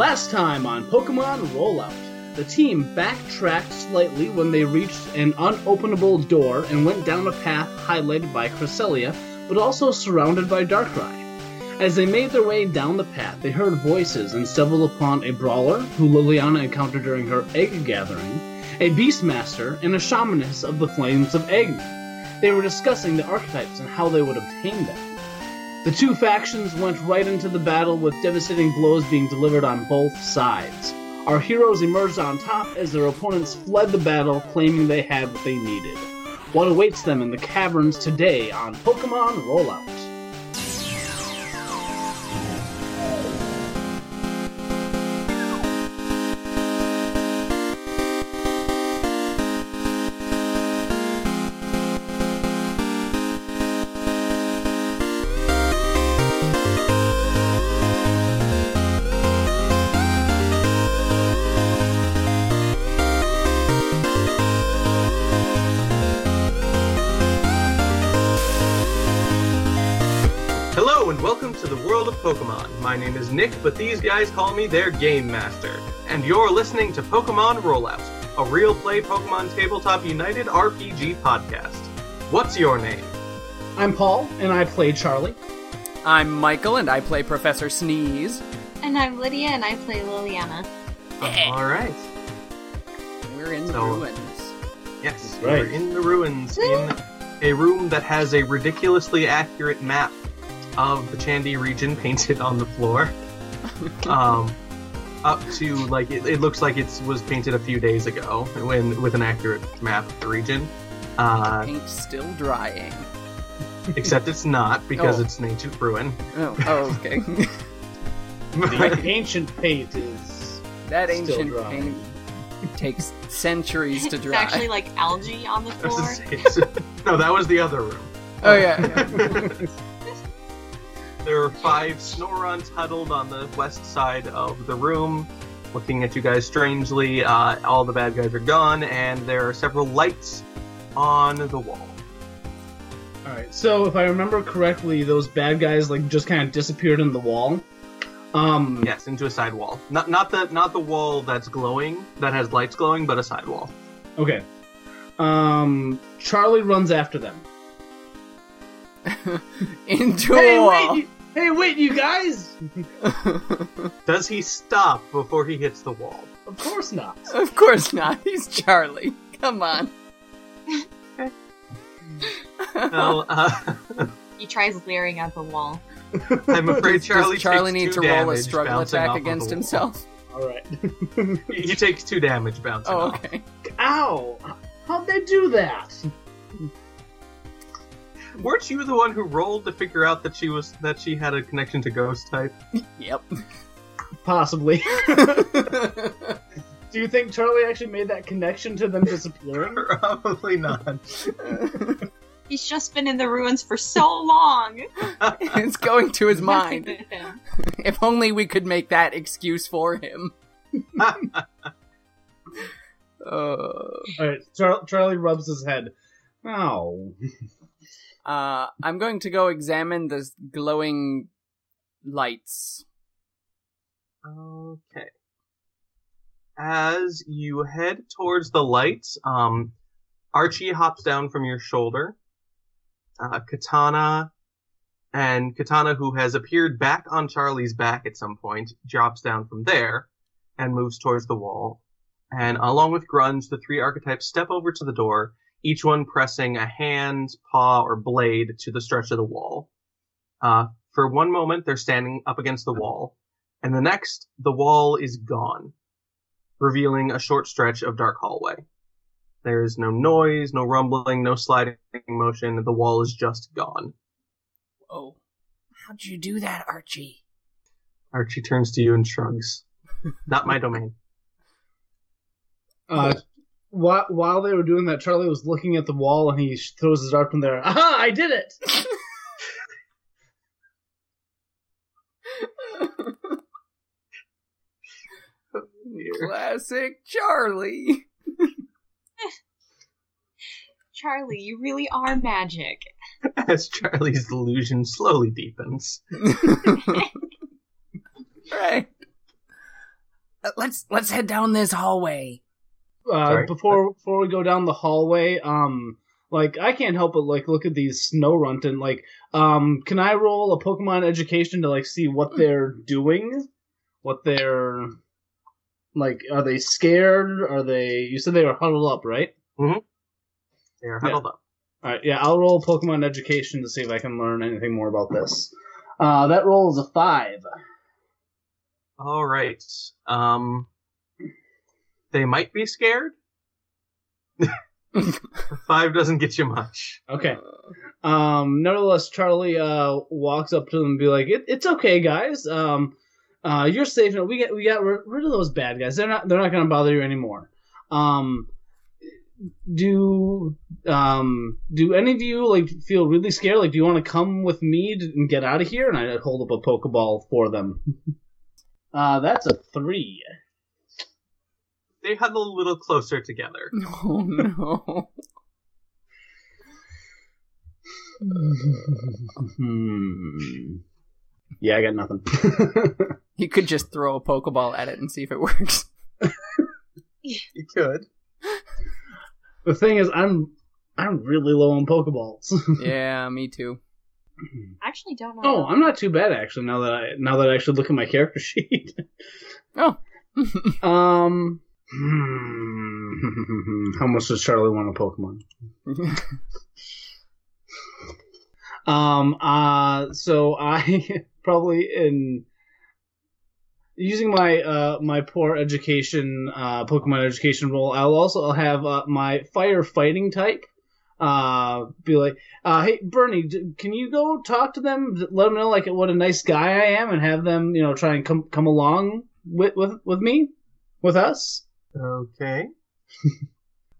Last time on Pokemon Rollout, the team backtracked slightly when they reached an unopenable door and went down a path highlighted by Cresselia, but also surrounded by Darkrai. As they made their way down the path, they heard voices and stumbled upon a brawler who Liliana encountered during her egg gathering, a beastmaster, and a shamaness of the flames of Eggman. They were discussing the archetypes and how they would obtain them. The two factions went right into the battle with devastating blows being delivered on both sides. Our heroes emerged on top as their opponents fled the battle, claiming they had what they needed. What awaits them in the caverns today on Pokemon Rollout? Is Nick, but these guys call me their Game Master. And you're listening to Pokemon Rollout, a real play Pokemon Tabletop United RPG podcast. What's your name? I'm Paul, and I play Charlie. I'm Michael, and I play Professor Sneeze. And I'm Lydia, and I play Liliana. Alright. We're in the So- ruins. Yes, Right. we're in the ruins in a room that has a ridiculously accurate map of the Chandy region painted on the floor. um, up to like it, it looks like it was painted a few days ago when with an accurate map of the region. Uh, Paint still drying. except it's not because Oh. it's an ancient ruin. Oh, oh okay. The ancient paint is that Still ancient dry. paint takes centuries to It's dry. actually like algae on the floor. no, that was the other room. oh yeah. yeah. There are five Snorunts huddled on the west side of the room, looking at you guys strangely. Uh, all the bad guys are gone, and there are several lights on the wall. All right. So if I remember correctly, those bad guys like just kind of disappeared in the wall. Um. Yes, into a side wall. Not not the not the wall that's glowing, that has lights glowing, but a side wall. Okay. Um. Charlie runs after them. Into Hey a wait! wall. You, hey wait, you guys! Does he stop before he hits the wall? Of course not. of course not. He's Charlie. Come on. No, uh, He tries leering at the wall. I'm afraid Does- Charlie Does Charlie takes need two to roll a damage struggle bouncing off attack of the against wall. himself? All right. He he takes two damage bouncing Oh, off. okay. Ow! How'd they do that? Weren't you the one who rolled to figure out that she was that she had a connection to ghost type? Yep. Possibly. Do you think Charlie actually made that connection to them disappearing? Probably not. He's just been in the ruins for so long. it's going to his mind. If only we could make that excuse for him. Uh, All right. Char- Charlie rubs his head. Ow. Uh, I'm going to go examine the glowing lights. Okay. As you head towards the lights, um, Archie hops down from your shoulder. Uh, Katana and Katana, who has appeared back on Charlie's back at some point, drops down from there and moves towards the wall. And along with Grunge, the three archetypes step over to the door, each one pressing a hand, paw, or blade to the stretch of the wall. Uh, for one moment, they're standing up against the wall, and the next, the wall is gone, revealing a short stretch of dark hallway. There is no noise, no rumbling, no sliding motion. The wall is just gone. Oh, how'd you do that, Archie? Archie turns to you and shrugs. Not my domain. Uh, while, while they were doing that, Charlie was looking at the wall and he throws his dart in there. Aha! I did it! Classic Charlie. Charlie, you really are magic. As Charlie's delusion slowly deepens. right. Uh, let's let's head down this hallway. Uh, Sorry? before before we go down the hallway, um, like I can't help but like look at these Snorunt and like, um, can I roll a Pokemon education to like see what they're doing, what they're like? Are they scared? Are they? You said they were huddled up, right? Mm-hmm. They are huddled up. All right, yeah, I'll roll Pokemon education to see if I can learn anything more about this. Uh, that roll is a five. All right. Um, they might be scared. Five doesn't get you much. Okay. Um, nevertheless, Charlie uh, walks up to them and be like, it, "It's okay, guys. Um, uh, you're safe. We get we got rid rid of those bad guys. They're not they're not going to bother you anymore. Um, do um do any of you like feel really scared? Like, do you want to come with me to, and get out of here? And I hold up a Pokeball for them. uh, that's a three. They huddle a little closer together. Oh no. Hmm. Yeah, I got nothing. You could just throw a Pokeball at it and see if it works. You could. The thing is, I'm I'm really low on Pokeballs. yeah, me too. I actually don't know. oh, I'm not too bad actually. Now that I now that I actually look at my character sheet. Oh. um. Hmm, How much does Charlie want a Pokemon? Um. Uh. So I probably in using my uh my poor education uh Pokemon education roll. I'll also have uh, my fire fighting type. Uh, be like, uh, hey Bernie, d- can you go talk to them? Let them know like what a nice guy I am, and have them you know try and come come along with with with me, with us. Okay.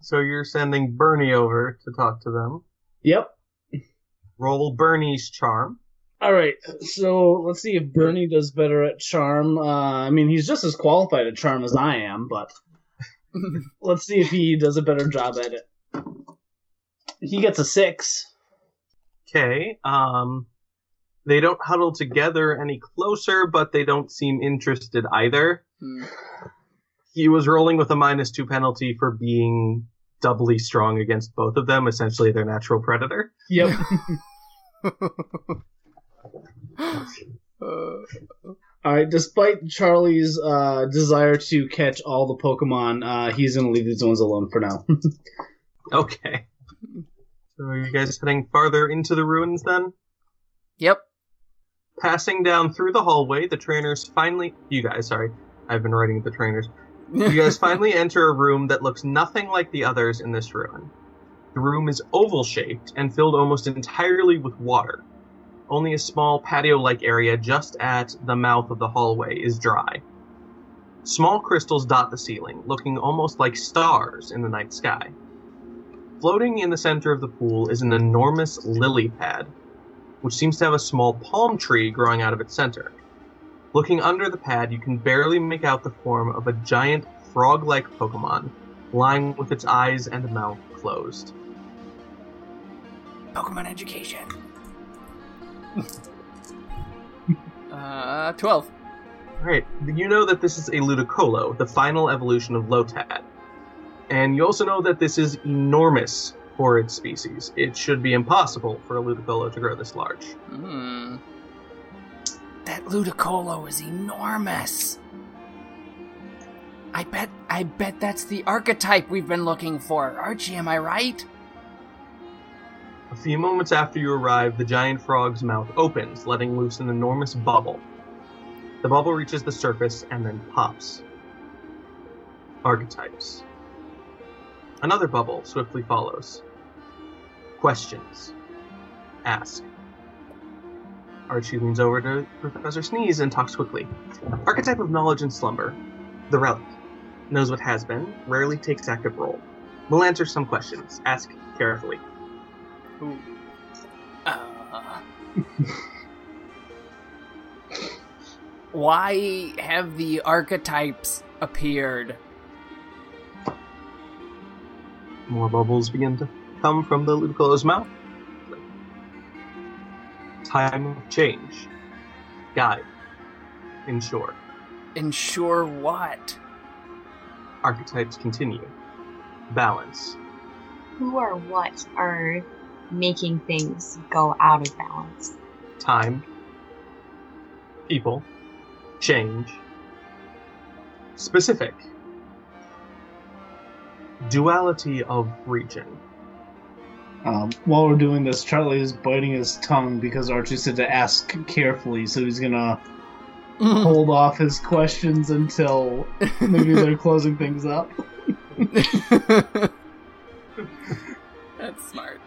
so you're sending Bernie over to talk to them. Yep. Roll Bernie's charm. All right, so let's see if Bernie does better at charm. Uh, I mean, he's just as qualified at charm as I am, but let's see if he does a better job at it. He gets a six. Okay. Um, they don't huddle together any closer, but they don't seem interested either. Hmm. He was rolling with a minus two penalty for being doubly strong against both of them, essentially their natural predator. Yep. Uh, All right. Despite Charlie's uh, desire to catch all the Pokemon, uh, he's gonna leave these ones alone for now. Okay. So are you guys heading farther into the ruins then? yep. Passing down through the hallway, the trainers finally. You guys, sorry. I've been writing the trainers. You guys finally enter a room that looks nothing like the others in this ruin. The room is oval shaped and filled almost entirely with water. Only a small patio like area just at the mouth of the hallway is dry. Small crystals dot the ceiling, looking almost like stars in the night sky. Floating in the center of the pool is an enormous lily pad, which seems to have a small palm tree growing out of its center. Looking under the pad, you can barely make out the form of a giant frog like Pokemon, lying with its eyes and mouth closed. Pokemon education. uh, 12. Alright, you know that this is a Ludicolo, the final evolution of Lotad. And you also know that this is enormous for its species. It should be impossible for a Ludicolo to grow this large. Hmm. That Ludicolo is enormous. I bet I bet that's the archetype we've been looking for. Archie, am I right? A few moments after you arrive, the giant frog's mouth opens, letting loose an enormous bubble. The bubble reaches the surface and then pops. Archetypes. Another bubble swiftly follows. Questions. Ask. Archie leans over to Professor Sneeze and talks quickly. Archetype of knowledge and slumber. The relic. Knows what has been, rarely takes active role. Will answer some questions. Ask carefully. Ooh. Uh, why have the archetypes appeared? More bubbles begin to come from the Ludicolo's mouth. Time of change. Guide. Ensure. ensure what? Archetypes continue. Balance. Who or what are making things go out of balance? Time. People. Change. Specific. Duality of region. Um, while we're doing this, Charlie is biting his tongue because Archie said to ask carefully, so he's gonna hold off his questions until maybe they're closing things up. That's smart.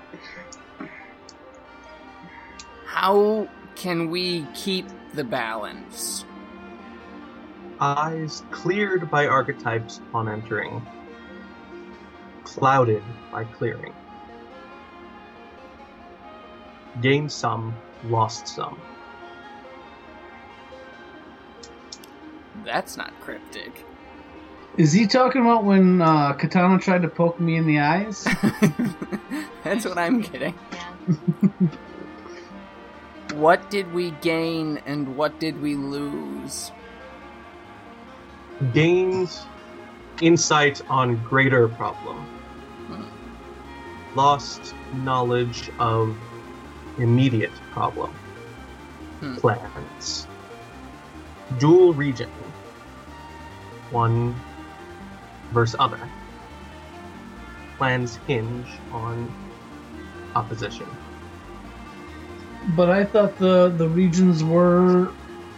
How can we keep the balance? Eyes cleared by archetypes upon entering. Clouded by clearing. Gained some, lost some. That's not cryptic. Is he talking about when uh, Katana tried to poke me in the eyes? That's what I'm getting. What did we gain and what did we lose? Gained insight on greater problem. Lost knowledge of immediate problem. Hmm. Plans. Dual region. One versus other. Plans hinge on opposition. but I thought the the regions were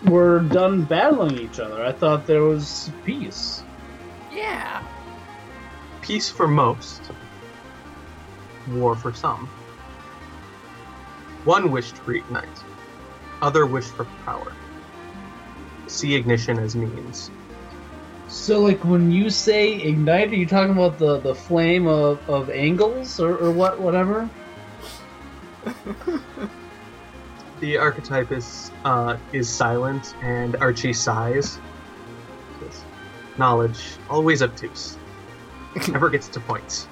were done battling each other. I thought there was peace. Yeah. Peace for most, war for some. One wished to reignite, other wished for power. See ignition as means. So, like, when you say ignite, are you talking about the, the flame of, of angles or, or what, whatever? The archetype is uh, is silent, and Archie sighs. Says, Knowledge always obtuse, never gets to points.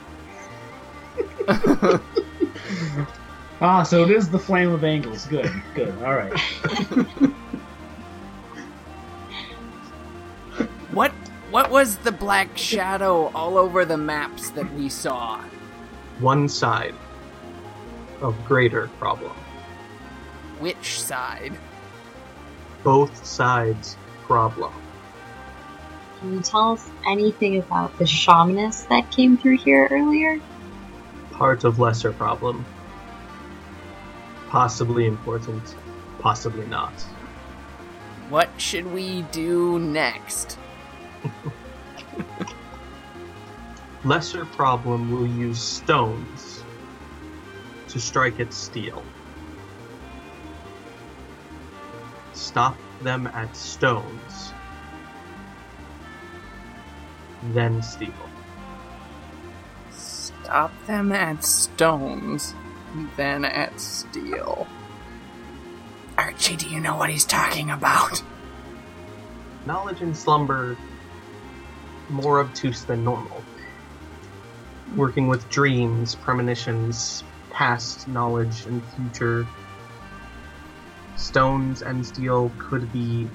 Ah, so it is the flame of angles. Good, good. All right. What what was the black shadow all over the maps that we saw? One side of greater problem. Which side? Both sides problem. Can you tell us anything about the shamanist that came through here earlier? Part of lesser problem. Possibly important, possibly not. What should we do next? Lesser problem will use stones to strike at steel. Stop them at stones. Then steel. Stop them at stones, then at steel. Archie, do you know what he's talking about? Knowledge in slumber more obtuse than normal. Working with dreams, premonitions, past knowledge, and future. Stones and steel could be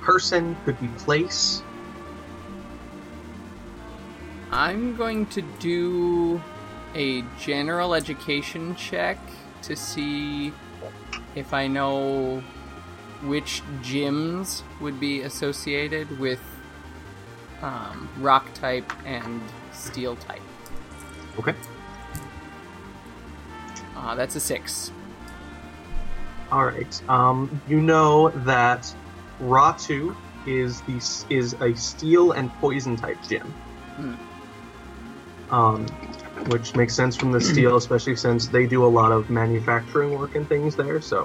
person, could be place. I'm going to do a general education check to see if I know which gyms would be associated with um, rock type and steel type. Okay. Uh, that's a six. All right. Um, you know that Ratu is the is a steel and poison type gym. Hmm. Um, which makes sense from the steel, especially since they do a lot of manufacturing work and things there. So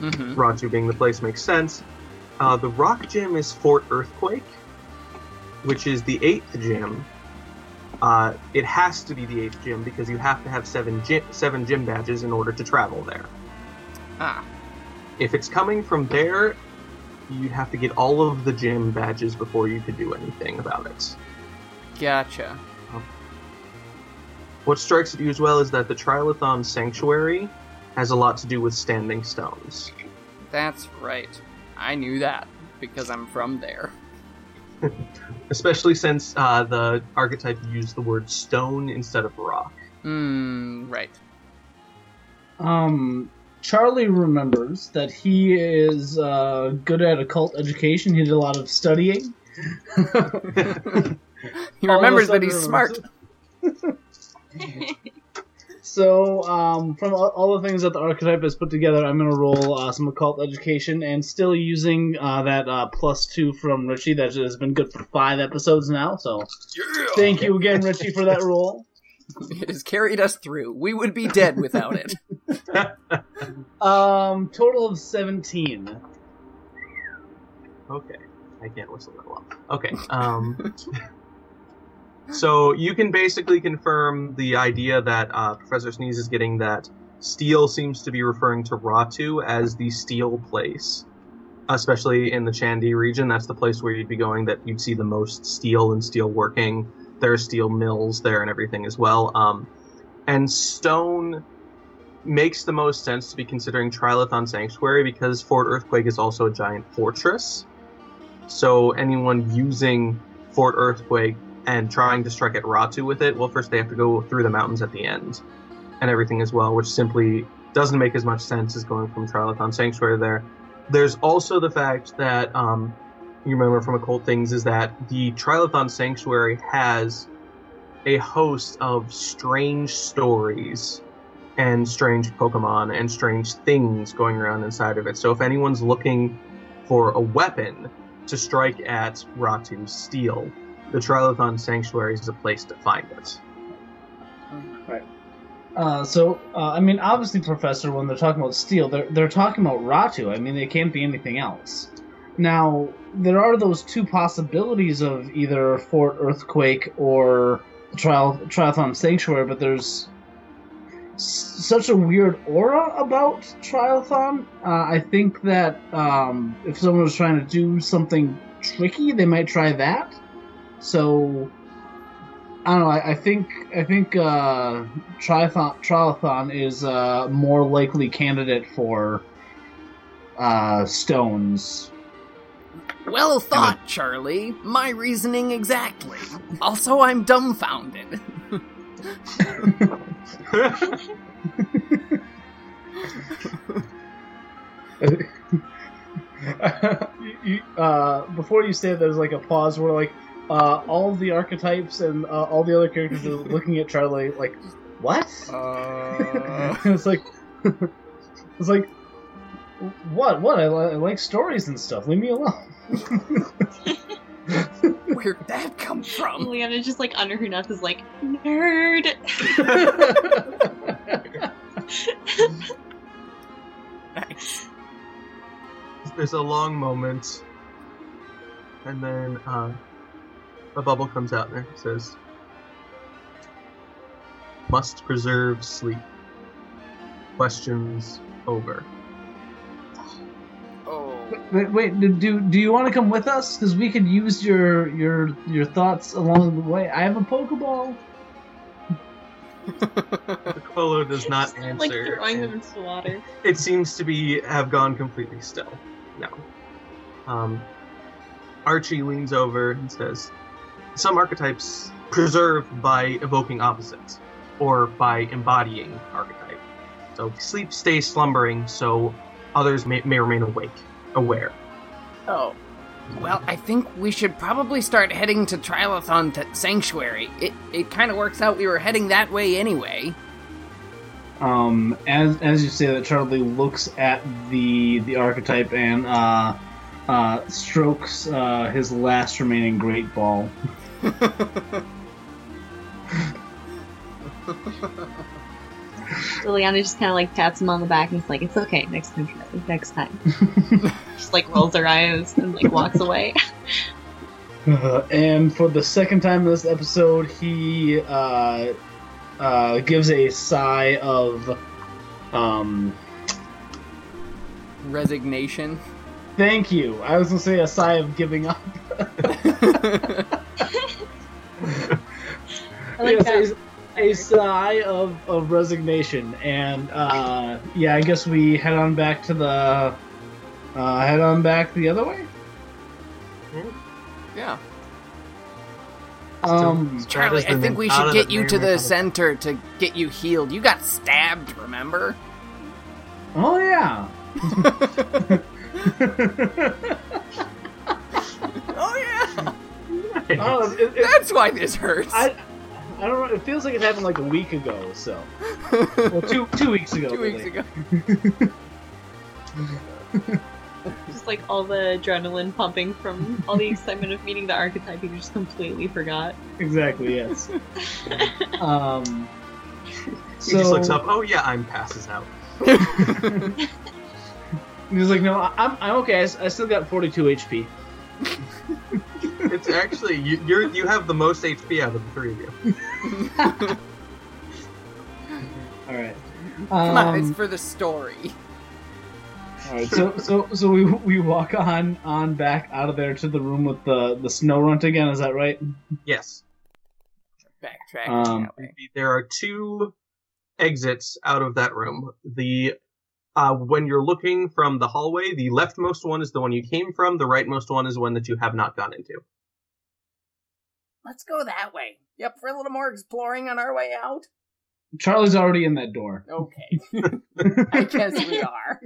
Mm-hmm. Being the place makes sense. Uh, the rock gym is Fort Earthquake, which is the eighth gym. Uh, it has to be the eighth gym because you have to have seven gym, seven gym badges in order to travel there. Ah, If it's coming from there, you'd have to get all of the gym badges before you could do anything about it. gotcha. What strikes at you as well is that the Trilithon Sanctuary has a lot to do with standing stones. That's right. I knew that because I'm from there. Especially since uh, the archetype used the word stone instead of rock. Hmm, right. Um, Charlie remembers that he is uh, good at occult education. He did a lot of studying. He All of a remembers that sudden he's smart. So, um, from all, all the things that the archetype has put together, I'm going to roll uh, some occult education and still using uh, that uh, plus two from Richie that has been good for five episodes now. So, thank you again, Richie, for that roll. It has carried us through. We would be dead without it. Um, total of 17. Okay, I can't whistle that well. Okay, um, so you can basically confirm the idea that uh, Professor Sneeze is getting that Steel seems to be referring to Ratu as the Steel place, especially in the Chandi region. That's the place where you'd be going that you'd see the most steel and steel working. There are steel mills there and everything as well. Um, and stone makes the most sense to be considering Trilithon Sanctuary because Fort Earthquake is also a giant fortress. So anyone using Fort Earthquake and trying to strike at Ratu with it, well, first they have to go through the mountains at the end and everything as well, which simply doesn't make as much sense as going from Trilithon Sanctuary there. There's also the fact that um, you remember from occult things is that the Trilithon Sanctuary has a host of strange stories and strange Pokemon and strange things going around inside of it. So if anyone's looking for a weapon to strike at Ratu's steel, the Trilithon Sanctuary is a place to find it. Uh, so, uh, I mean, obviously, Professor, when they're talking about steel, they're, they're talking about Ratu. I mean, they can't be anything else. Now, there are those two possibilities of either Fort Earthquake or Trial, Triathlon Sanctuary, but there's s- such a weird aura about Triathlon. Uh, I think that um, if someone was trying to do something tricky, they might try that. So, I don't know. I, I think I think uh, triathlon triathlon is a more likely candidate for uh, stones. Well thought, Charlie. My reasoning exactly. Also, I'm dumbfounded. You- uh, before you say it, there's like a pause where like uh, all the archetypes and uh, all the other characters are looking at Charlie like, what? Uh, it's like it's like what what I, li- I like stories and stuff leave me alone where'd that come from? Liliana just like under her nuts is like nerd. Nice. There's a long moment, and then uh, a bubble comes out and it says, "Must preserve sleep." Questions over. Oh. wait, wait do, do do you want to come with us because we could use your your your thoughts along the way i have a pokeball The Quillo does not answer. like throwing and- them into the water. it seems to be have gone completely still. No. Um, Archie leans over and says, "Some archetypes preserve by evoking opposites, or by embodying archetype. So sleep stays slumbering, so others may, may remain awake, aware. Oh. Well, I think we should probably start heading to Trilithon t- Sanctuary. It it kind of works out we were heading that way anyway. um as as you say that charlie looks at the the archetype and uh uh strokes uh his last remaining great ball Liliana just kind of like taps him on the back and it's like, it's okay, next time, next time. just like rolls her eyes and like walks away. Uh, and for the second time in this episode, he uh, uh, gives a sigh of um, Resignation. thank you. I was gonna say a sigh of giving up. I like Yes. A, a sigh of, of resignation, and uh, yeah, I guess we head on back to the uh, head on back the other way. Yeah. Um, Charlie, I think we should get you to the out center to get you healed. You got stabbed, remember? oh yeah. Oh yeah. Oh, it, it, That's why this hurts. I, I don't know. It feels like it happened like a week ago so. Well, two two weeks ago. Two weeks ago. Just like all the adrenaline pumping from all the excitement of meeting the archetype, you just completely forgot. Exactly. Yes. um. He just looks up. Oh yeah, I'm passes out. He's like, no, I- I'm I'm okay. I still got 42 HP. It's actually you, you're you have the most HP out of the three of you. All right. Come on, it's Um, for the story. all right. So so so we we walk on on back out of there to the room with the the Snorunt again. Is that right? Yes. Backtrack Um. There are two exits out of that room. The uh, when you're looking from the hallway, the leftmost one is the one you came from. The rightmost one is one that you have not gone into. Let's go that way. Yep, for a little more exploring on our way out. Charlie's already in that door. Okay, I guess we are.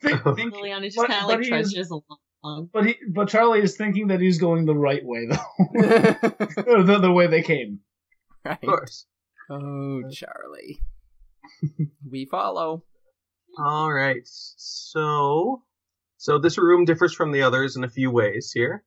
Think, think, Liliana just But- kind of like he is- trudges along. but he but Charlie is thinking that he's going the right way though, the, the way they came. right. Of course. Oh, Charlie. we follow. All right. So, so this room differs from the others in a few ways here.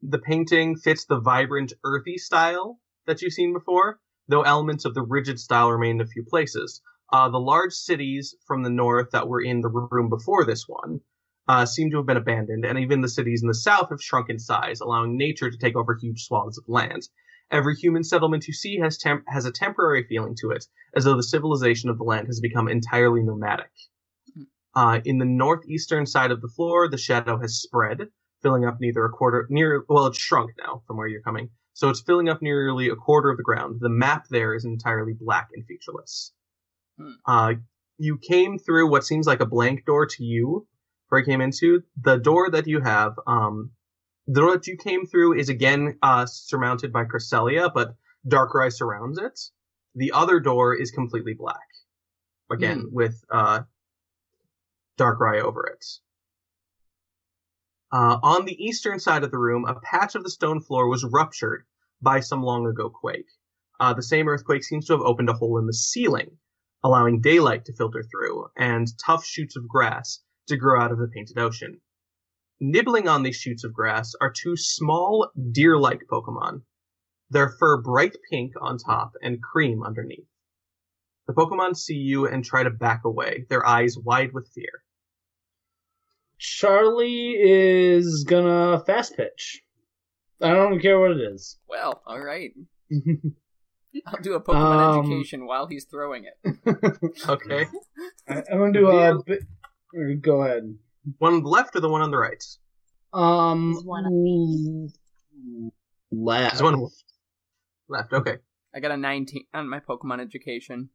The painting fits the vibrant, earthy style that you've seen before, though elements of the rigid style remain in a few places. Uh, the large cities from the north that were in the room before this one uh, seem to have been abandoned, and even the cities in the south have shrunk in size, allowing nature to take over huge swaths of land. Every human settlement you see has temp- has a temporary feeling to it, as though the civilization of the land has become entirely nomadic. Uh, in the northeastern side of the floor, the shadow has spread, filling up neither a quarter near. Well, it's shrunk now from where you're coming, so it's filling up nearly a quarter of the ground. The map there is entirely black and featureless. Hmm. Uh, you came through what seems like a blank door to you, where I came into. The door that you have, um, the door that you came through is again uh, surmounted by Cresselia, but Darkrai surrounds it. The other door is completely black, again with uh, Darkrai over it. Uh, on the eastern side of the room, a patch of the stone floor was ruptured by some long ago quake. Uh, the same earthquake seems to have opened a hole in the ceiling, allowing daylight to filter through, and tough shoots of grass to grow out of the painted ocean. Nibbling on these shoots of grass are two small deer-like Pokemon. Their fur bright pink on top and cream underneath. The Pokemon see you and try to back away, their eyes wide with fear. Charlie is gonna fast pitch. I don't care what it is. Well, all right. I'll do a Pokemon Um, education while he's throwing it. Okay. I- I'm gonna do a. Bit, go ahead. one left or the one on the right? Um, There's one on left. There's one left. Okay. I got a 19 on my Pokemon education.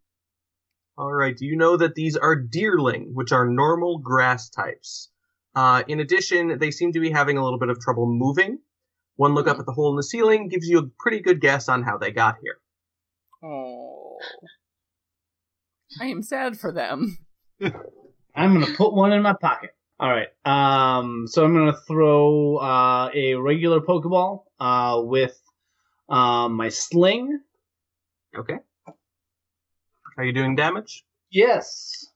All right. Do you know that these are deerling, which are normal grass types? Uh, in addition, they seem to be having a little bit of trouble moving. One look up at the hole in the ceiling gives you a pretty good guess on how they got here. Oh. I am sad for them. I'm gonna put one in my pocket. All right. Um. So I'm gonna throw uh, a regular Pokeball uh, with um, my sling. Okay. Are you doing damage? Yes.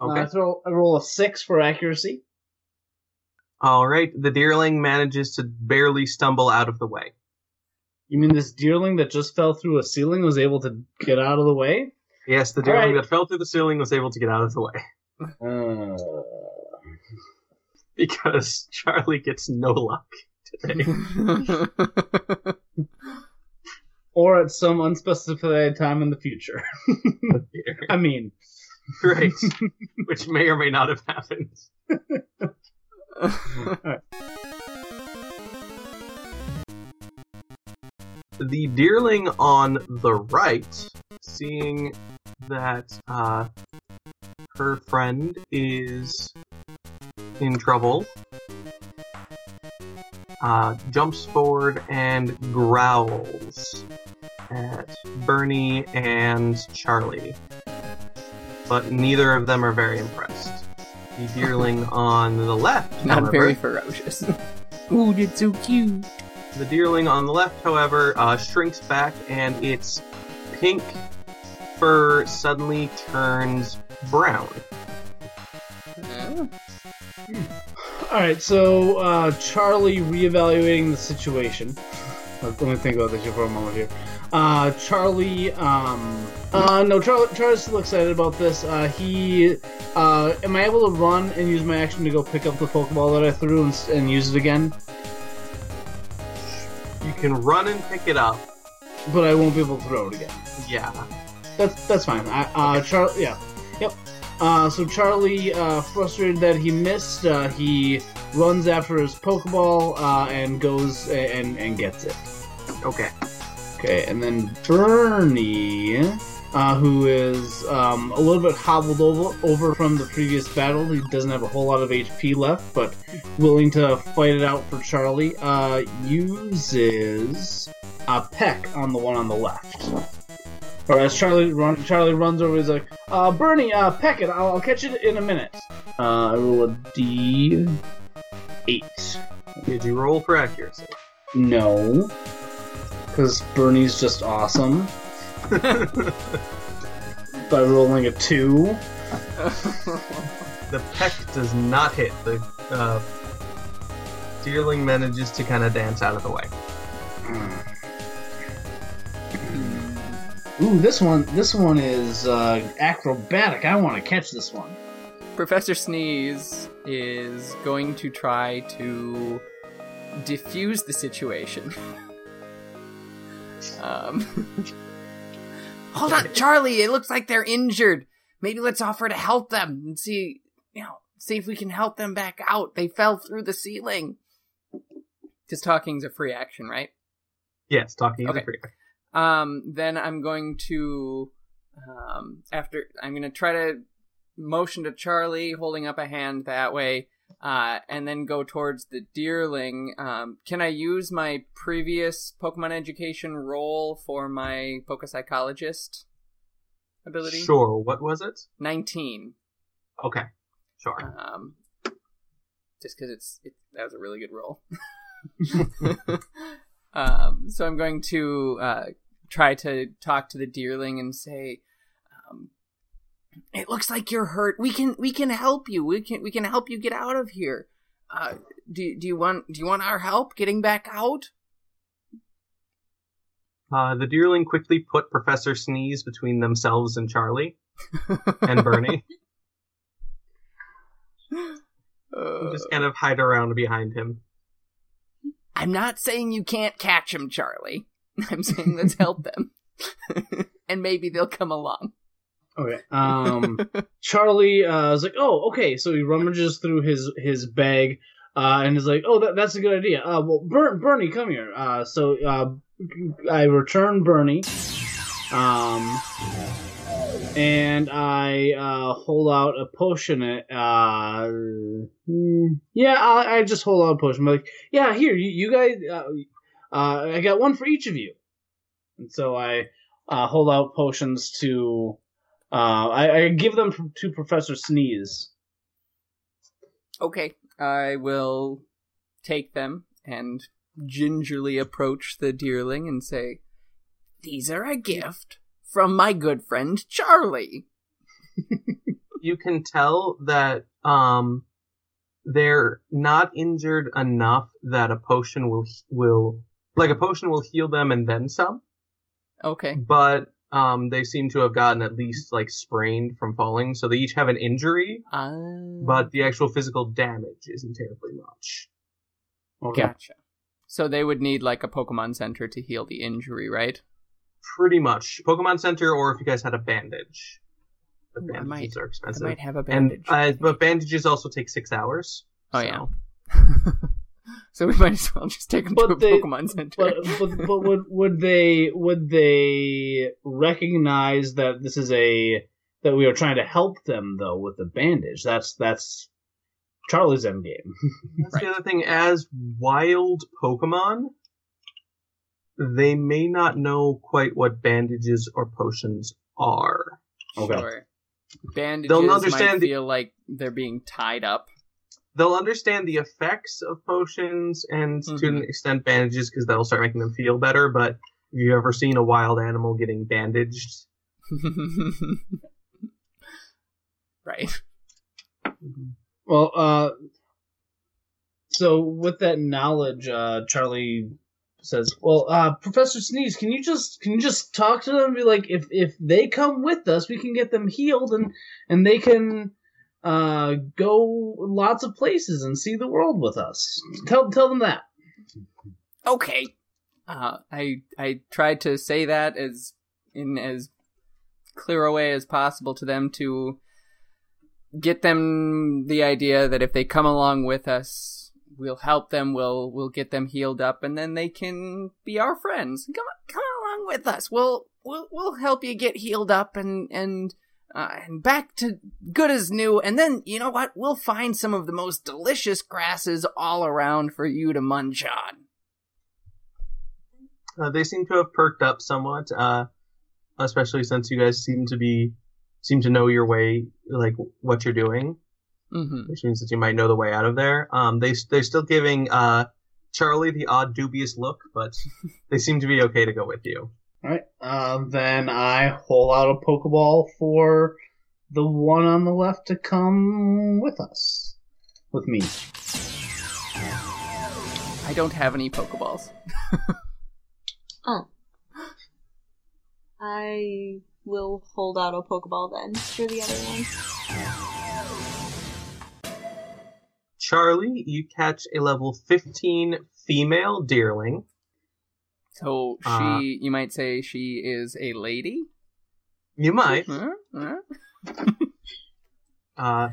Okay. Uh, throw. I roll a six for accuracy. All right. The deerling manages to barely stumble out of the way. You mean this deerling that just fell through a ceiling was able to get out of the way? Yes, the All deerling right. that fell through the ceiling was able to get out of the way Uh, because Charlie gets no luck today. or at some unspecified time in the future. I mean, right. Which may or may not have happened. the deerling on the right, seeing that uh, her friend is in trouble, uh, jumps forward and growls at Bernie and Charlie. But neither of them are very impressed. The deerling on the left, Not however, very ferocious. Ooh, that's so cute. the deerling on the left, however, uh, shrinks back and its pink fur suddenly turns brown. Oh. All right, so uh, Charlie reevaluating the situation. Let me think about this here for a moment here. Uh, Charlie, um, uh, no, Charlie, Charlie's still excited about this. Uh, he, uh, am I able to run and use my action to go pick up the Pokeball that I threw and, and use it again? You can run and pick it up. But I won't be able to throw it again. Yeah. That's that's fine. I, uh, Charlie, yeah, yep. Uh, so Charlie, uh, frustrated that he missed, uh, he runs after his Pokeball uh, and goes and and gets it. Okay. Okay, and then Bernie, uh, who is um, a little bit hobbled over over from the previous battle. He doesn't have a whole lot of HP left, but willing to fight it out for Charlie. Uh, uses a peck on the one on the left. Or as Charlie run, Charlie runs over, he's like, uh, "Bernie, uh, peck it. I'll, I'll catch it in a minute." Uh, I roll a D eight. Did you roll for accuracy? No, because Bernie's just awesome. By rolling a two. The peck does not hit. The uh, deerling manages to kind of dance out of the way. Ooh, this one, this one is uh, acrobatic. I want to catch this one. Professor Sneeze is going to try to diffuse the situation. um, hold on, Charlie. It looks like they're injured. Maybe let's offer to help them and see, you know, see if we can help them back out. They fell through the ceiling. Because talking's a free action, right? Yes, talking Okay. is free. Um, then I'm going to, um, after I'm going to try to motion to Charlie, holding up a hand that way, uh, and then go towards the deerling. Um, can I use my previous Pokemon education roll for my Pokepsychologist ability? Sure. What was it? 19. Okay. Sure. Um, just because it's it, that was a really good roll. um, so I'm going to uh, try to talk to the deerling and say, "It looks like you're hurt. We can we can help you. We can we can help you get out of here. Uh, do do you want do you want our help getting back out?" Uh, the deerling quickly put Professor Sneeze between themselves and Charlie and Bernie. Uh, just kind of hide around behind him. I'm not saying you can't catch him, Charlie. I'm saying let's help them, and maybe they'll come along. Okay. Um, Charlie uh, is like, "Oh, okay." So he rummages through his his bag uh, and is like, "Oh, that, that's a good idea." Uh, well, Ber- Bernie, come here. Uh, so uh, I return Bernie, um, and I uh, hold out a potion. Uh, hmm, yeah, I, I just hold out a potion. I'm like, yeah, here, you, you guys. Uh, uh, I got one for each of you. And so I uh, hold out potions to. Uh, I, I give them to Professor Sneeze. Okay, I will take them and gingerly approach the deerling and say, "These are a gift from my good friend Charlie." You can tell that um, they're not injured enough that a potion will will like a potion will heal them and then some. Okay, But um, they seem to have gotten at least like sprained from falling, so they each have an injury, uh, but the actual physical damage isn't terribly much. Okay. gotcha. So they would need like a Pokemon Center to heal the injury, right? Pretty much, Pokemon Center, or if you guys had a bandage. The Ooh, I bandages might- are I might have a and bandage. uh, but bandages also take six hours. Oh, so- yeah. so we might as well just take them to But a they- Pokemon Center. But but but would would they would they recognize that this is a that we are trying to help them though with the bandage? That's that's Charlie's end game. That's Right. the other thing. As wild Pokemon, they may not know quite what bandages or potions are. Okay. Sure. Bandages They'll might understand the- feel like they're being tied up. They'll understand the effects of potions and to an Mhm. extent bandages because that'll start making them feel better. But have you ever seen a wild animal getting bandaged? right. Well, uh, so with that knowledge, uh, Charlie says, "Well, uh, Professor Sneeze, can you just can you just talk to them and be like, if if they come with us, we can get them healed and and they can uh go lots of places and see the world with us. Tell tell them that." Okay. Uh, I I tried to say that as in as clear a way as possible to them to get them the idea that if they come along with us, we'll help them. We'll we'll get them healed up, and then they can be our friends. Come come along with us. We'll we'll we'll help you get healed up and and. Uh, and back to good as new, and then you know what? We'll find some of the most delicious grasses all around for you to munch on. Uh, they seem to have perked up somewhat, uh, especially since you guys seem to be seem to know your way, like what you're doing, Mm-hmm. which means that you might know the way out of there. Um, they they're still giving uh, Charlie the odd dubious look, but they seem to be okay to go with you. All right. Uh, then I hold out a Pokeball for the one on the left to come with us, with me. I don't have any Pokeballs. Oh. I will hold out a Pokeball then for the other one. Charlie, you catch a level 15 female deerling. So she, Uh, you might say she is a lady. You might. Huh? Huh? Uh,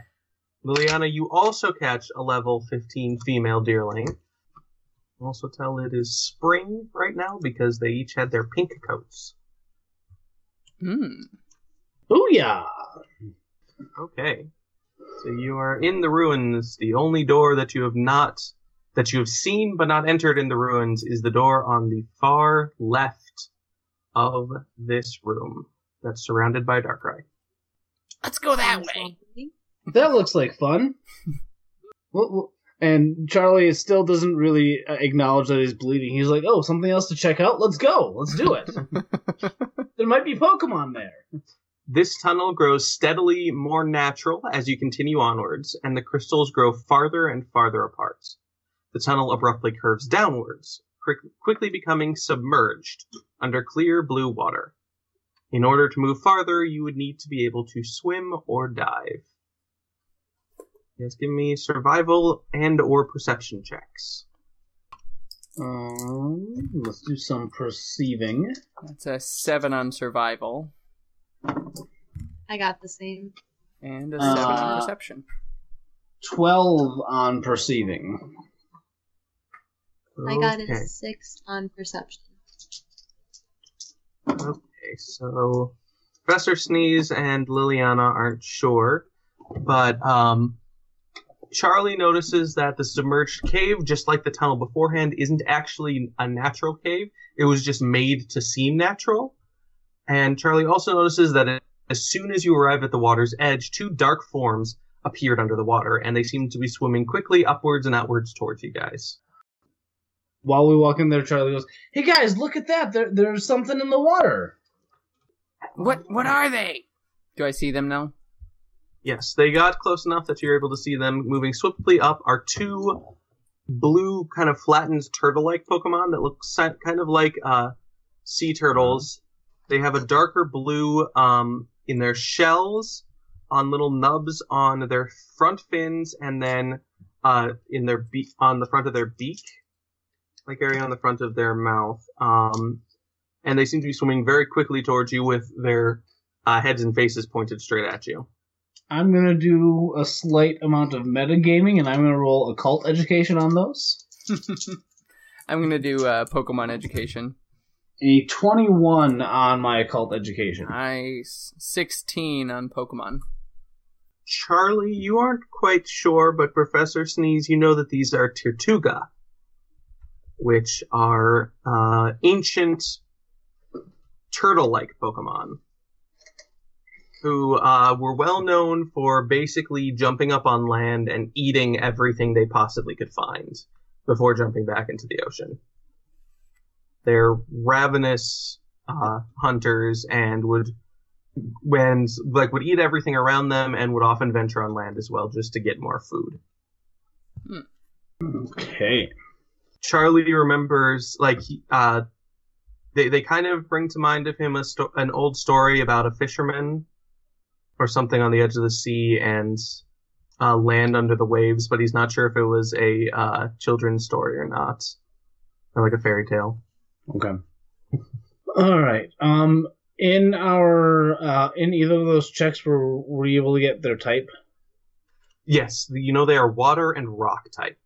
Liliana, you also catch a level 15 female deerling. Also tell it is spring right now because they each had their pink coats. Hmm. Booyah! Okay. So you are in the ruins. The only door that you have not, that you have seen but not entered in the ruins is the door on the far left of this room that's surrounded by dark Darkrai. Let's go that way. That looks like fun. Well, well- and Charlie still doesn't really uh, acknowledge that he's bleeding. He's like, "Oh, something else to check out. Let's go. Let's do it. there might be Pokemon there." This tunnel grows steadily more natural as you continue onwards, and the crystals grow farther and farther apart. The tunnel abruptly curves downwards, quick, quickly becoming submerged under clear blue water. In order to move farther, you would need to be able to swim or dive. Yes, give me survival and or perception checks. Um, let's do some perceiving. That's a seven on survival I got the same. and a seven on Uh, perception. Twelve on perceiving. I got Okay. a six on perception. Okay, so Professor Sneeze and Liliana aren't sure, but um, Charlie notices that the submerged cave, just like the tunnel beforehand, isn't actually a natural cave. It was just made to seem natural. And Charlie also notices that as soon as you arrive at the water's edge, two dark forms appeared under the water, and they seem to be swimming quickly upwards and outwards towards you guys. While we walk in there, Charlie goes, "Hey guys, look at that! There, there's something in the water." What what are they? Do I see them now? Yes, they got close enough that you're able to see them moving swiftly up. Are two blue, kind of flattened turtle-like Pokemon that look si- kind of like uh, sea turtles. They have a darker blue um, in their shells, on little nubs on their front fins, and then uh, in their beak on the front of their beak, like area on the front of their mouth. Um, and they seem to be swimming very quickly towards you with their uh, heads and faces pointed straight at you. I'm gonna do a slight amount of metagaming, and I'm gonna roll occult education on those. I'm gonna do uh, Pokemon education. A 21 on my occult education. Nice. Sixteen on Pokemon. Charlie, you aren't quite sure, but Professor Sneeze, you know that these are Tirtouga, which are uh, ancient turtle-like Pokemon who uh, were well known for basically jumping up on land and eating everything they possibly could find before jumping back into the ocean. They're ravenous uh, hunters and would when like would eat everything around them and would often venture on land as well just to get more food. Okay. Charlie remembers like he- uh, they they kind of bring to mind of him a sto- an old story about a fisherman or something on the edge of the sea and uh, land under the waves, but he's not sure if it was a uh, children's story or not, or like a fairy tale. Okay. All right. Um, in our uh, in either of those checks, were were you able to get their type? Yes, you know they are water and rock type.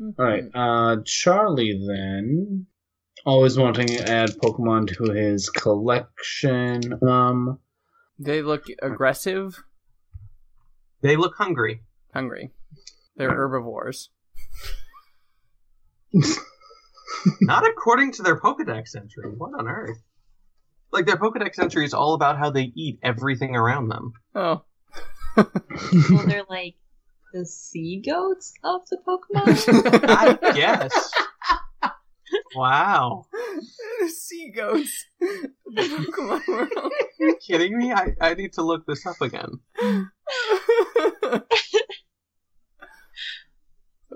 All right. Uh, Charlie then, always wanting to add Pokemon to his collection. Um, They look aggressive, They look hungry. hungry. They're herbivores. Not according to their Pokedex entry. What on earth? Like their Pokedex entry is all about how they eat everything around them. Oh, Well, they're like the sea goats of the Pokemon. I guess. Wow. The sea goats. The Pokemon world. Are you kidding me? I, I need to look this up again.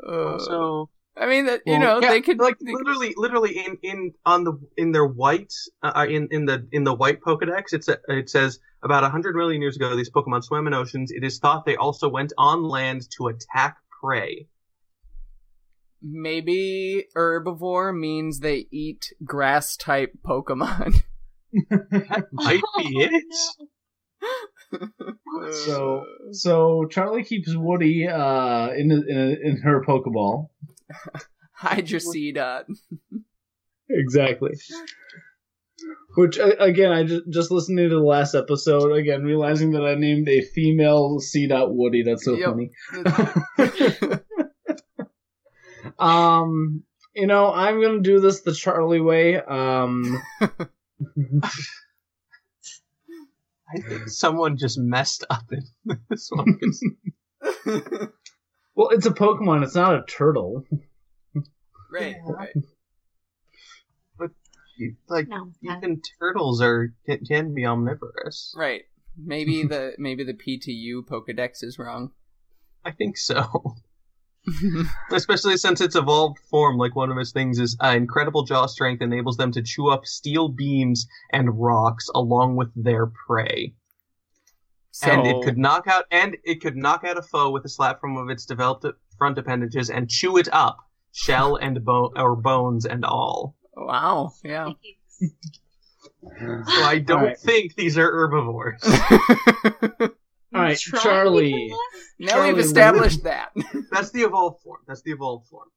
Uh, So I mean, that you Well, know, yeah, they could like they could- literally, literally in in on the in their white uh, in in the in the white Pokedex, it's a, it says about hundred million years ago these Pokemon swam in oceans. It is thought they also went on land to attack prey. maybe herbivore means they eat grass type Pokemon. That might be it. so so Charlie keeps Woody uh in in, in her Pokeball. Hydra Seed. Uh, Exactly. Which again, I just just listening to the last episode again, realizing that I named a female C. Dot Woody. That's so Yep. funny. Um, you know, I'm gonna do this the Charlie way. Um, I think someone just messed up in this one. 'Cause well, it's a Pokemon. It's not a turtle. right, right. you- like no, even turtles are can, can be omnivorous. Right. Maybe the maybe the PTU Pokedex is wrong. I think so. Especially since its evolved form, like one of its things is uh, incredible jaw strength enables them to chew up steel beams and rocks along with their prey. So, and it could knock out and it could knock out a foe with a slap from one of its developed front appendages and chew it up, shell and bone or bones and all. wow, yeah. So I don't Alright. think these are herbivores. All right, Try Charlie. now Charlie, we've established that. That's the evolved form. That's the evolved form.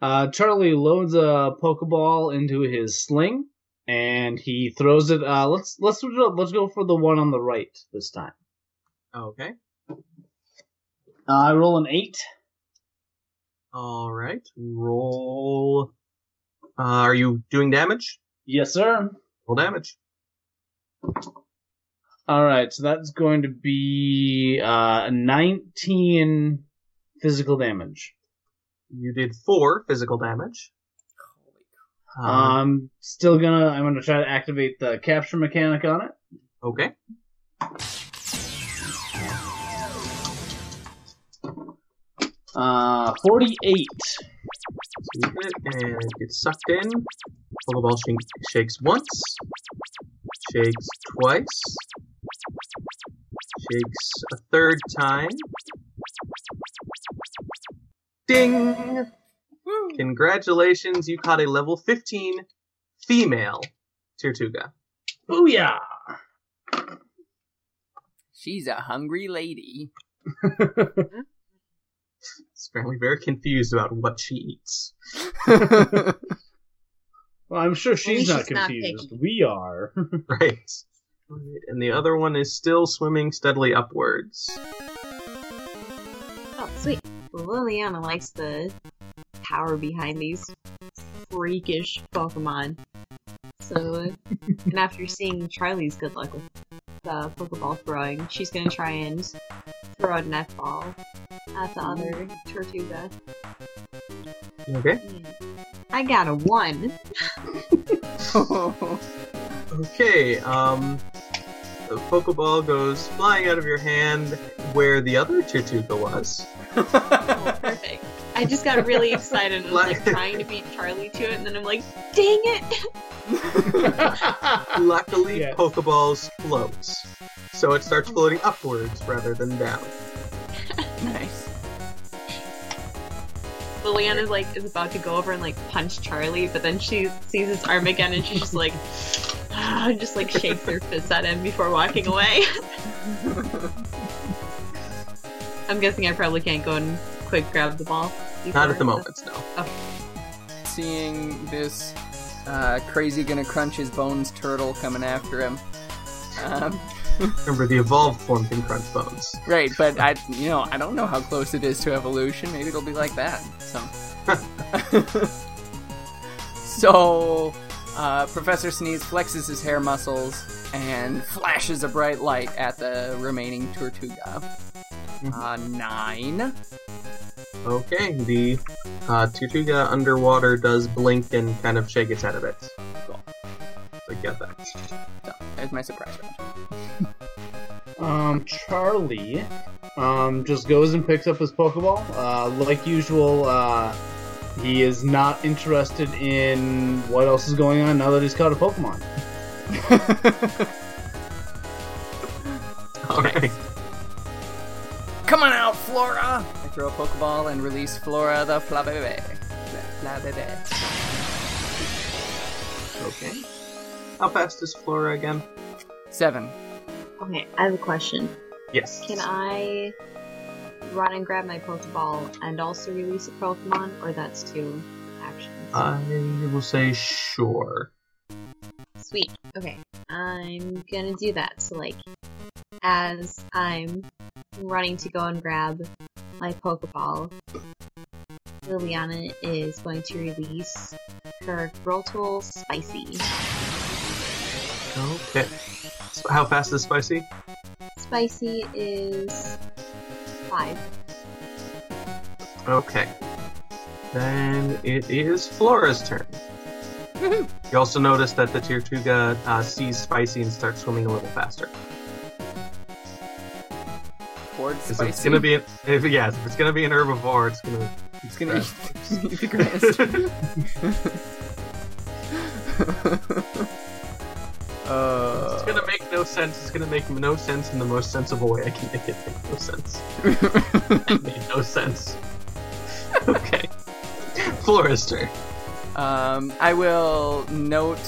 Uh, Charlie loads a Pokeball into his sling, and he throws it. Uh, let's let's switch up. Let's go for the one on the right this time. Okay. Uh, I roll an eight. All right. Roll. Uh, are you doing damage? Yes, sir. Roll damage. All right, so that's going to be uh, 19 physical damage. You did four physical damage. Uh, I'm still gonna. I'm gonna try to activate the capture mechanic on it. okay. Uh, 48. Sweep it and it gets sucked in. Pokeball sh- shakes once. Shakes twice. Shakes a third time. Ding! Woo. Congratulations, you caught a level 15 female Tirtouga. Booyah! She's a hungry lady. It's apparently very confused about what she eats. Well, I'm sure she's not she's not confused. picky. we are. Right. Alright, And the other one is still swimming steadily upwards. Oh, sweet. Well, Liliana likes the power behind these freakish Pokemon. So, and after seeing Charlie's good luck with the Pokeball throwing, she's gonna try and throw a net ball at the other Tortuga. Okay. I got a one. Okay, um, the Pokeball goes flying out of your hand where the other Tortuga was. Oh, perfect. I just got really excited and was like trying to beat Charlie to it, and then I'm like, dang it! Luckily, Yes. Pokeballs floats. So it starts floating upwards rather than down. nice. Liliana's like is about to go over and like punch Charlie, but then she sees his arm again and she's just like just like shakes her fist at him before walking away. I'm guessing I probably can't go and quick grab the ball. Not at the moment, no. Seeing this uh, crazy gonna crunch his bones turtle coming after him. Um, Remember, the evolved form can crunch bones. right, but I, you know, I don't know how close it is to evolution. Maybe it'll be like that. So, so uh, Professor Sneeze flexes his hair muscles and flashes a bright light at the remaining Tortuga. Uh, nine. Okay, the uh, Tortuga underwater does blink and kind of shake its head a bit. Cool. So get that. So, there's my surprise round. Um, Charlie, um, just goes and picks up his Pokeball. Uh, like usual, uh, he is not interested in what else is going on now that he's caught a Pokemon. Alright. Come on out, Flora! I throw a Pokeball and release Flora the Flabebe. Flabebe. Okay. How fast is Flora again? Seven. Okay, I have a question. Yes. Can I run and grab my Pokeball and also release a Pokemon, or that's two actions? I will say sure. Sweet. Okay. I'm gonna do that. So, like, as I'm running to go and grab my Pokeball, Liliana is going to release her Grotle Spicy. Okay. So how fast is Spicy? Spicy is five. Okay. Then it is Flora's turn. You also notice that the Tier Tortuga uh, sees Spicy and starts swimming a little faster. Board 'Cause spicy. It's gonna be, an, if, yes, if it's gonna be an herbivore, it's gonna. It's gonna be the greatest. uh, It's gonna make no sense. It's gonna make no sense in the most sensible way I can make it make no sense. It made no sense. okay. Flora's turn. um, I will note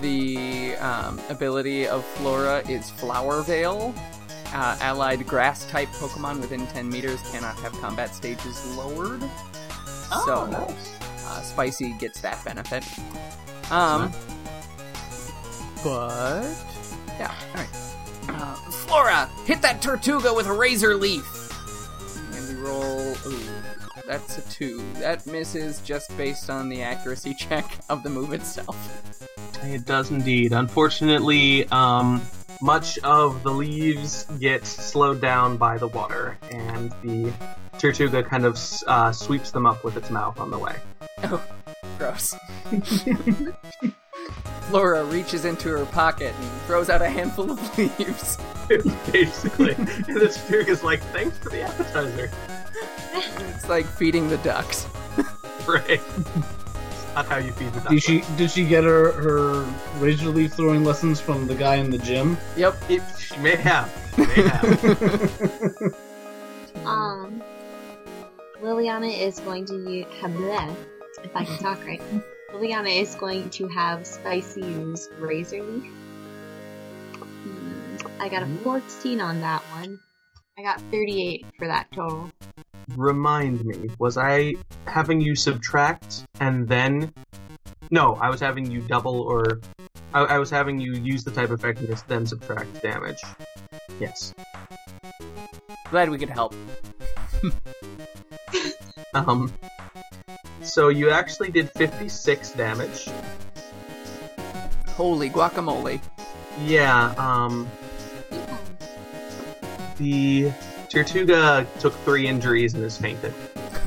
the um, ability of Flora is Flower Veil. Uh, allied grass type Pokemon within 10 meters cannot have combat stages lowered. so, uh, Spicy gets that benefit. Um, but yeah, all right. Uh, Flora, hit that Tortuga with a Razor Leaf. And we roll. Ooh, that's a two. That misses just based on the accuracy check of the move itself. It does indeed. Unfortunately, um, much of the leaves get slowed down by the water, and the Tortuga kind of uh, sweeps them up with its mouth on the way. Oh, Gross. Flora reaches into her pocket and throws out a handful of leaves. Basically. and the Tortuga's like, thanks for the appetizer. It's like feeding the ducks. Right. Not how you feed the duck. Did she did she get her her razor leaf throwing lessons from the guy in the gym? Yep. It, she may have. She may have. Um, Liliana is going to use, bleh, if I can talk right. Liliana is going to have Spicy use Razor Leaf. Hmm, I got a 14 on that one. I got 38 for that total. Remind me, was I having you subtract and then. No, I was having you double or I, I was having you use the type effectiveness, then subtract damage. Yes. Glad we could help. Um. So you actually did 56 damage. Holy guacamole. Yeah. Um. The Tortuga took three injuries and is fainted.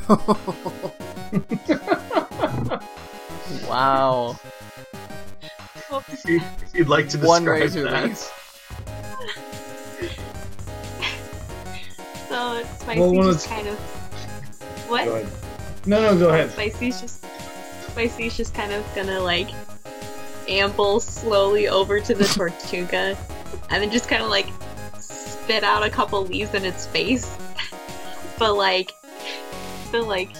wow. If you- if you'd like to describe One razor that. leaf. So Spicy Well, one just is- kind of. What? No, no, go ahead. Spicy's just Spicy's just kind of gonna like amble slowly over to the Tortuga and then just kind of like spit out a couple leaves in its face. but like, but like,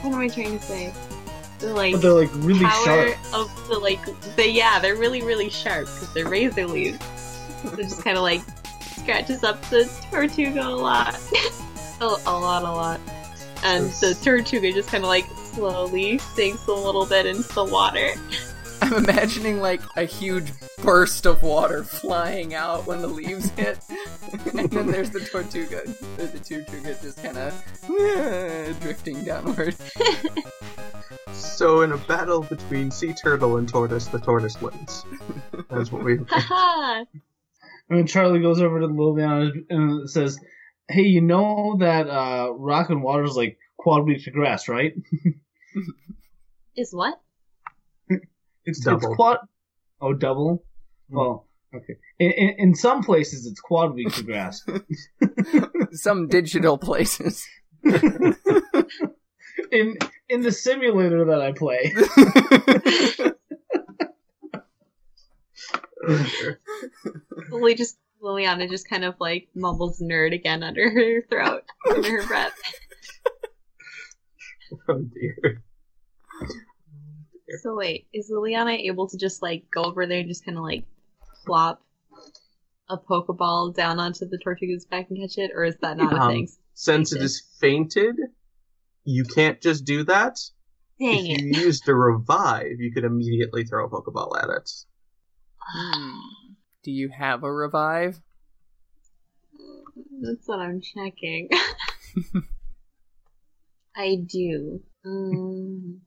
what am I trying to say? The like But they're like really power sharp. of the like the yeah they're really really sharp because they're razor leaves. so just kind of like scratches up the Tortuga a lot, a, a lot, a lot, and the Tortuga just kind of like slowly sinks a little bit into the water. I'm imagining like a huge burst of water flying out when the leaves hit, and then there's the Tortuga. The, the Tortuga just kind of drifting downward. So in a battle between sea turtle and tortoise, the tortoise wins. That's what we. Haha! And then Charlie goes over to Liliana and says, "Hey, you know that uh, rock and water is like quad weeks of grass, right? Is what? It's Double. It's quad. Oh, double. Well, okay. In, in, in some places, it's quad weeks of grass. Some digital places. in in the simulator that I play. Lily just Liliana just kind of like mumbles nerd again under her throat, under her breath. oh dear. So wait, is Liliana able to just like go over there and just kind of like flop a Pokeball down onto the Tortuga's back and catch it, or is that not a Um, thing? Since it is fainted, you can't just do that. Dang if it! you used a revive, you could immediately throw a Pokeball at it. Hmm. Do you have a revive? That's what I'm checking. I do. Um,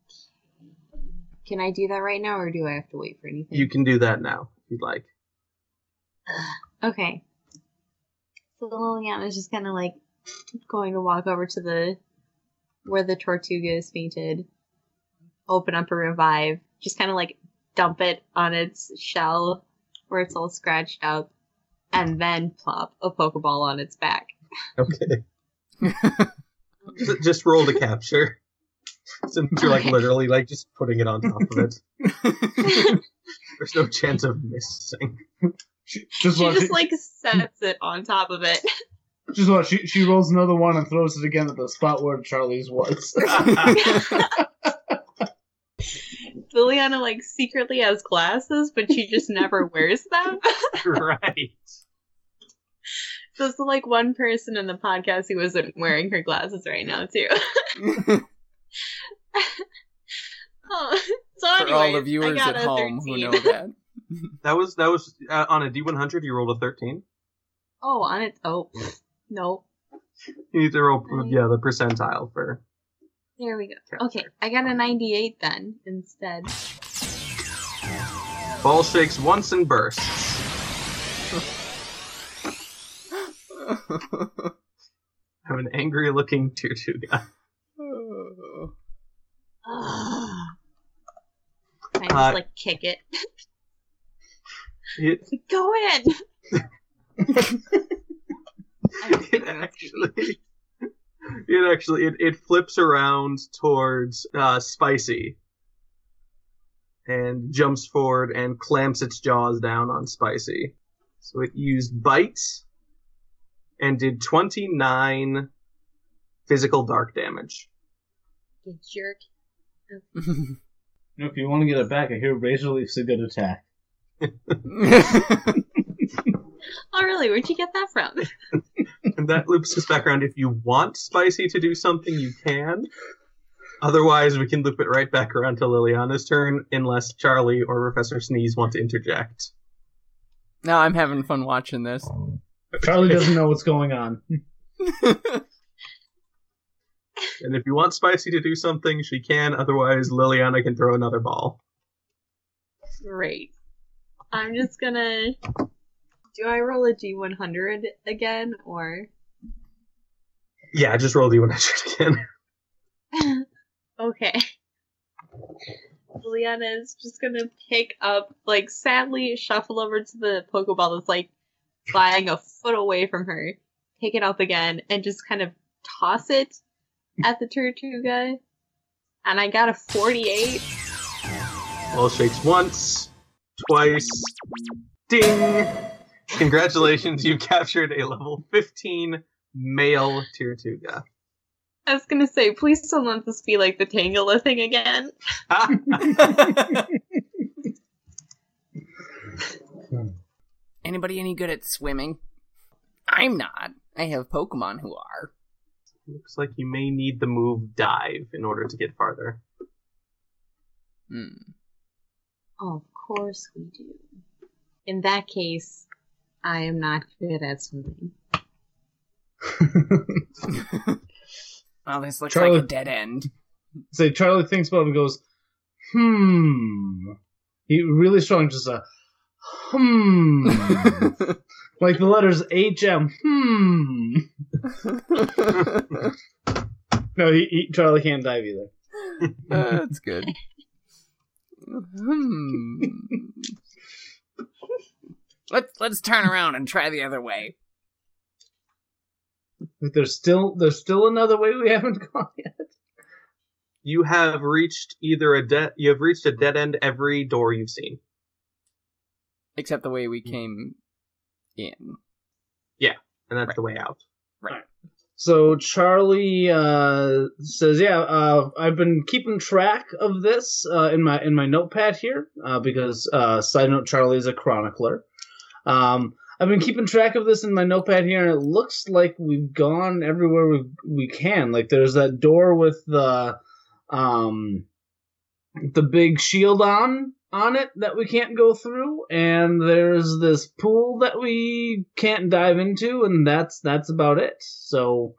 can I do that right now, or do I have to wait for anything? You can do that now if you'd like. Okay. So Liliana's just kind of like going to walk over to the where the Tortuga is fainted, open up a revive, just kind of like dump it on its shell where it's all scratched up, and then plop a Pokeball on its back. Okay. Just roll to capture. Since you're like literally like just putting it on top of it. There's no chance of missing. She, just She just it- like sets it on top of it. just watch. She, she rolls another one and throws it again at the spot where Charlie's was. Liliana like secretly has glasses, but she just never wears them. right. So it's like one person in the podcast who isn't wearing her glasses right now too. oh, so For anyway, all the viewers at a home who know that. That was that was uh, on a D100. You rolled a 13. oh, on it. Oh, no. You need to roll yeah the percentile for. There we go. Okay, I got a 98 then instead. Ball shakes once and bursts. I have an angry looking Tortuga. Ugh. Can I just Uh, like kick it? It, Go in. It actually, it actually, it, it flips around towards uh, Spicy and jumps forward and clamps its jaws down on Spicy. So it used bites and did 29 physical dark damage. You jerk. If you want to get it back, I hear Razor Leaf's a good attack. Oh, really? Where'd you get that from? And that loops us back around. If you want Spicy to do something, you can. Otherwise, we can loop it right back around to Liliana's turn, unless Charlie or Professor Sneeze want to interject. No, I'm having fun watching this. Charlie doesn't know what's going on. And if you want Spicy to do something, she can. Otherwise, Liliana can throw another ball. Great. I'm just gonna. Do I roll a D100 again, or? Yeah, just roll D100 again. okay. Liliana is just gonna pick up, like, sadly shuffle over to the Pokeball that's, like, flying a foot away from her, pick it up again, and just kind of toss it at the Tortuga. And I got a 48. All shakes once, twice. Ding! Congratulations, you've captured a level 15 male Tirtouga. I was gonna say, please don't let this be like the Tangela thing again. Anybody any good at swimming? I'm not. I have Pokemon who are. Looks like you may need the move dive in order to get farther. Hmm. of course we do. In that case, I am not good at swimming. well, this looks Charlie- like a dead end. Say Charlie thinks about it and goes, hmm. He really strong, just a hmm. like the letters H M. Hmm. No, he, he Charlie can't dive either. That's good. Hmm. Let's let's turn around and try the other way. But there's still there's still another way we haven't gone yet. You have reached either a dead you have reached a dead end every door you've seen. Except the way we came in. Yeah, and that's Right. the way out. Right. So Charlie uh, says, "Yeah, uh, I've been keeping track of this uh, in my in my notepad here uh, because uh, side note, Charlie is a chronicler. Um, I've been keeping track of this in my notepad here, and it looks like we've gone everywhere we we can. Like there's that door with the um the big shield on on it that we can't go through, and there's this pool that we can't dive into, and that's that's about it. So,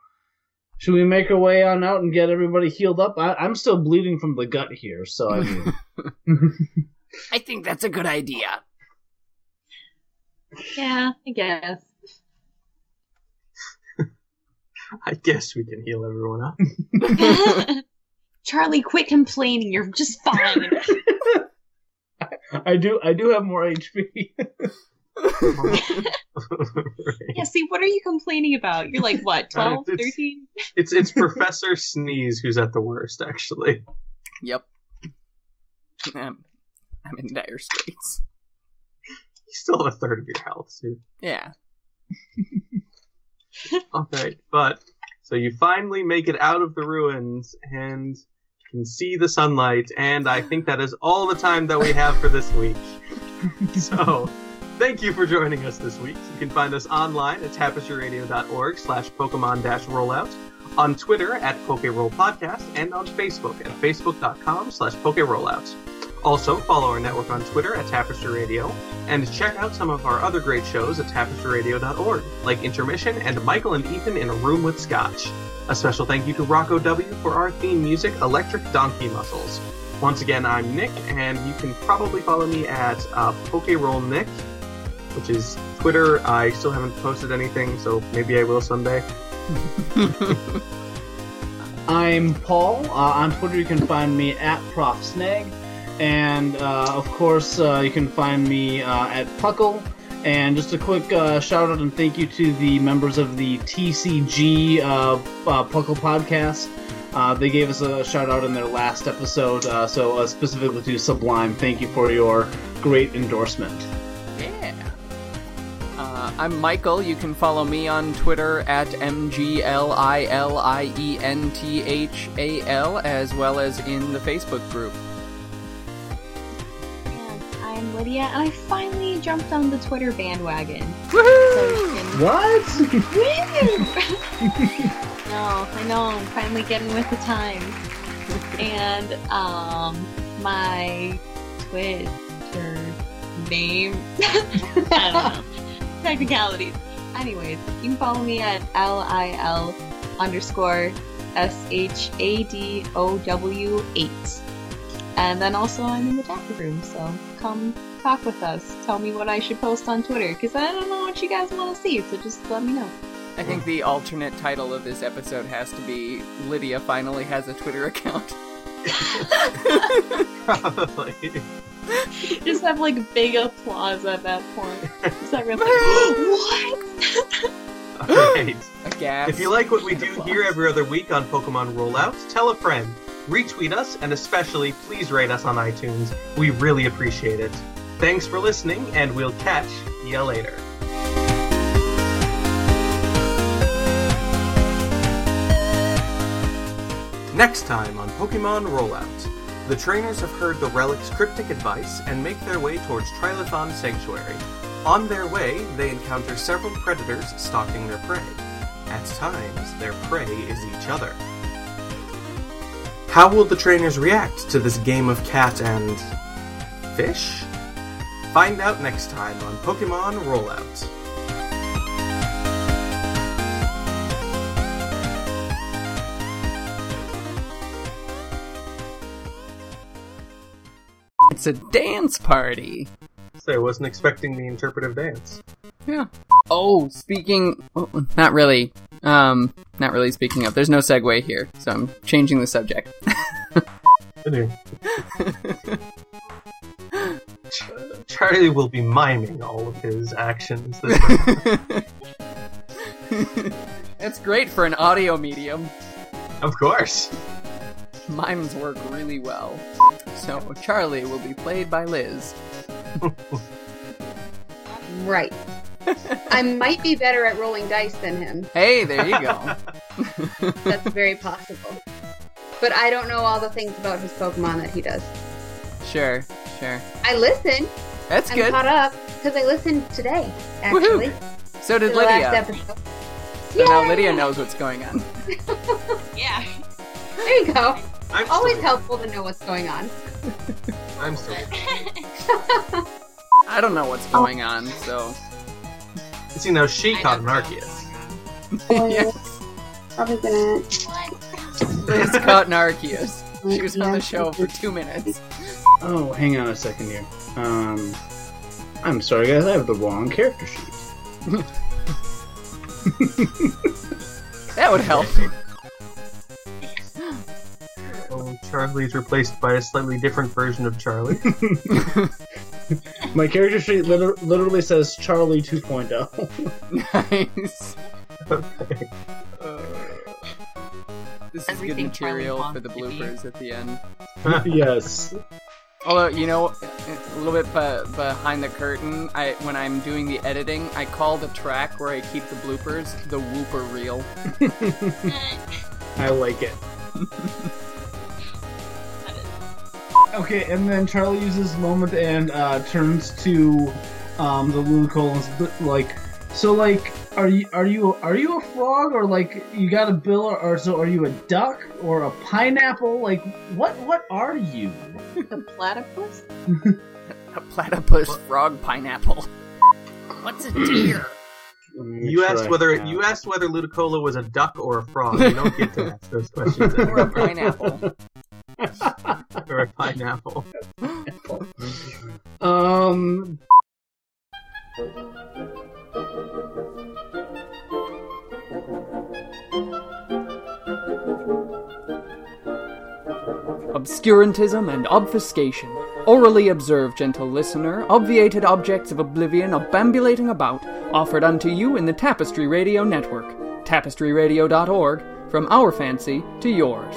should we make our way on out and get everybody healed up? I, I'm still bleeding from the gut here, so I mean, I think that's a good idea. Yeah, I guess. I guess we can heal everyone up. Charlie, quit complaining. You're just fine. I do I do have more HP. yeah, see, what are you complaining about? You're like, what, 12, it's- 13? it's it's Professor Sneeze who's at the worst, actually. Yep. Um, I'm in dire straits. You still have a third of your health, dude. Yeah. Okay, but so you finally make it out of the ruins and can see the sunlight, and I think that is all the time that we have for this week. so, thank you for joining us this week. You can find us online at tapestryradio.org slash Pokemon dash rollout, on Twitter at PokeRoll Podcast, and on Facebook at facebook.com slash PokeRollout. Also, follow our network on Twitter at Tapestry Radio, and check out some of our other great shows at tapestryradio.org, like Intermission and Michael and Ethan in a Room with Scotch. A special thank you to Rocco W for our theme music, Electric Donkey Muscles. Once again, I'm Nick, and you can probably follow me at uh, PokeRollNick, which is Twitter. I still haven't posted anything, so maybe I will someday. I'm Paul. Uh, on Twitter, you can find me at Prof Snag, and uh, of course, uh, you can find me uh, at Puckle. And just a quick uh, shout out and thank you to the members of the TCG uh, uh, Puckle podcast. Uh, they gave us a shout out in their last episode, uh, so uh, specifically to Sublime, thank you for your great endorsement. Yeah. I'm Michael. You can follow me on Twitter at MGLILIENTHAL as well as in the Facebook group. And I'm Lydia, and I finally jumped on the Twitter bandwagon. Woohoo! So can- What? No, I know, I'm finally getting with the times. and um, my Twitter name. I don't know. Technicalities. Anyways, you can follow me at L-I-L underscore S-H-A-D-O-W 8. And then also I'm in the chat room, so come talk with us. Tell me what I should post on Twitter, because I don't know what you guys want to see, so just let me know. I think the alternate title of this episode has to be Lydia finally has a Twitter account. Probably. just have like big applause at that point. Just everyone's like, what? Alright. A gas. If you like what we do here every other week on Pokemon Rollouts, tell a friend, retweet us, and especially please rate us on iTunes. We really appreciate it. Thanks for listening, and we'll catch ya later. Next time on Pokemon Rollout, the trainers have heard the Relic's cryptic advice and make their way towards Trilithon Sanctuary. On their way, they encounter several predators stalking their prey. At times, their prey is each other. How will the trainers react to this game of cat and. fish? Find out next time on Pokemon Rollout. It's a dance party. So I wasn't expecting the interpretive dance. Yeah. Oh, speaking. Oh, not really. Um, not really speaking of. There's no segue here, so I'm changing the subject. Anyway. Uh, Charlie will be miming all of his actions. This. That's great for an audio medium. of course. Mimes work really well. So, Charlie will be played by Liz. Right. I might be better at rolling dice than him. Hey, there you go. That's very possible. But I don't know all the things about his Pokemon that he does. Sure, sure. I listen. That's I'm good. caught up because I listened today, actually. So to did the last Lydia. episode. So now Lydia knows what's going on. Yeah. There you go. I'm Always still, helpful to know what's going on. I'm still. I don't know what's going on, so. See now, she I caught an know. Arceus. Oh, yes. Probably gonna. Liz caught an Arceus. She was on the show for two minutes. Oh, hang on a second here. Um, I'm sorry, guys. I have the wrong character sheet. That would help. Oh, Charlie's replaced by a slightly different version of Charlie. My character sheet liter- literally says Charlie oh. 2.0. nice. okay. Uh, this is good Everything Charlie material for the bloopers at the end. yes. Although you know, a little bit be- behind the curtain, I when I'm doing the editing, I call the track where I keep the bloopers the whooper reel. I like it. Okay, and then Charlie uses moment and uh, turns to um, the Ludicolo and like, so like, are you are you are you a frog or like you got a bill or, or so are you a duck or a pineapple? Like, what what are you? A platypus? A platypus frog pineapple. What's a deer? Let me make You asked whether have- you asked whether Ludicolo was a duck or a frog. You don't get to ask those questions or a anymore. pineapple. or a pineapple. Um. Obscurantism and obfuscation. Orally observe, gentle listener, obviated objects of oblivion obambulating about, offered unto you in the Tapestry Radio Network. TapestryRadio.org, from our fancy to yours.